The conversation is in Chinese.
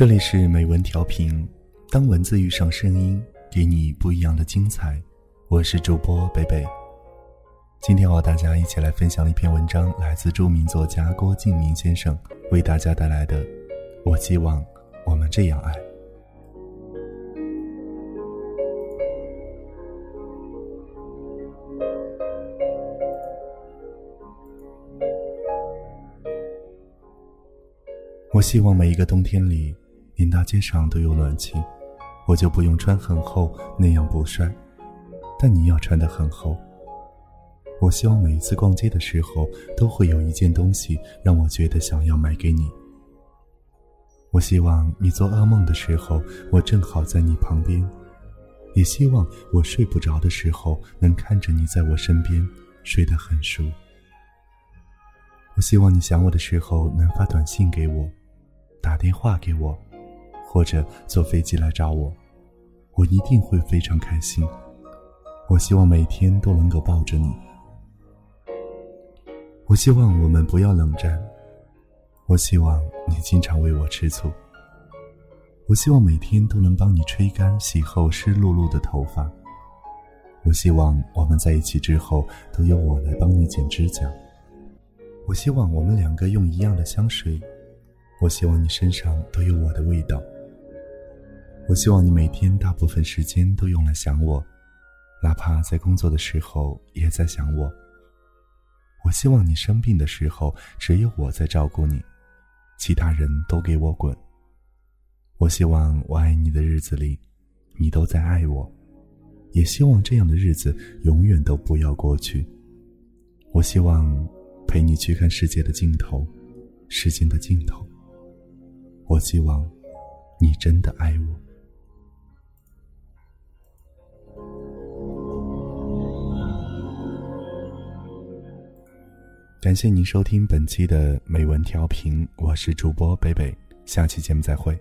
这里是美文调频，当文字遇上声音，给你不一样的精彩。我是主播贝贝。今天和大家一起来分享一篇文章，来自著名作家郭敬明先生为大家带来的《我希望我们这样爱》。我希望每一个冬天里，连大街上都有暖气，我就不用穿很厚，那样不帅。但你要穿得很厚。我希望每一次逛街的时候，都会有一件东西让我觉得想要买给你。我希望你做噩梦的时候，我正好在你旁边；也希望我睡不着的时候，能看着你在我身边，睡得很熟。我希望你想我的时候，能发短信给我。打电话给我，或者坐飞机来找我，我一定会非常开心。我希望每天都能够抱着你。我希望我们不要冷战。我希望你经常为我吃醋。我希望每天都能帮你吹干、洗后湿漉漉的头发。我希望我们在一起之后都由我来帮你剪指甲。我希望我们两个用一样的香水。我希望你身上都有我的味道。我希望你每天大部分时间都用来想我，哪怕在工作的时候也在想我。我希望你生病的时候只有我在照顾你，其他人都给我滚。我希望我爱你的日子里，你都在爱我，也希望这样的日子永远都不要过去。我希望陪你去看世界的尽头，时间的尽头。我希望你真的爱我。感谢您收听本期的美文调频，我是主播北北，下期节目再会。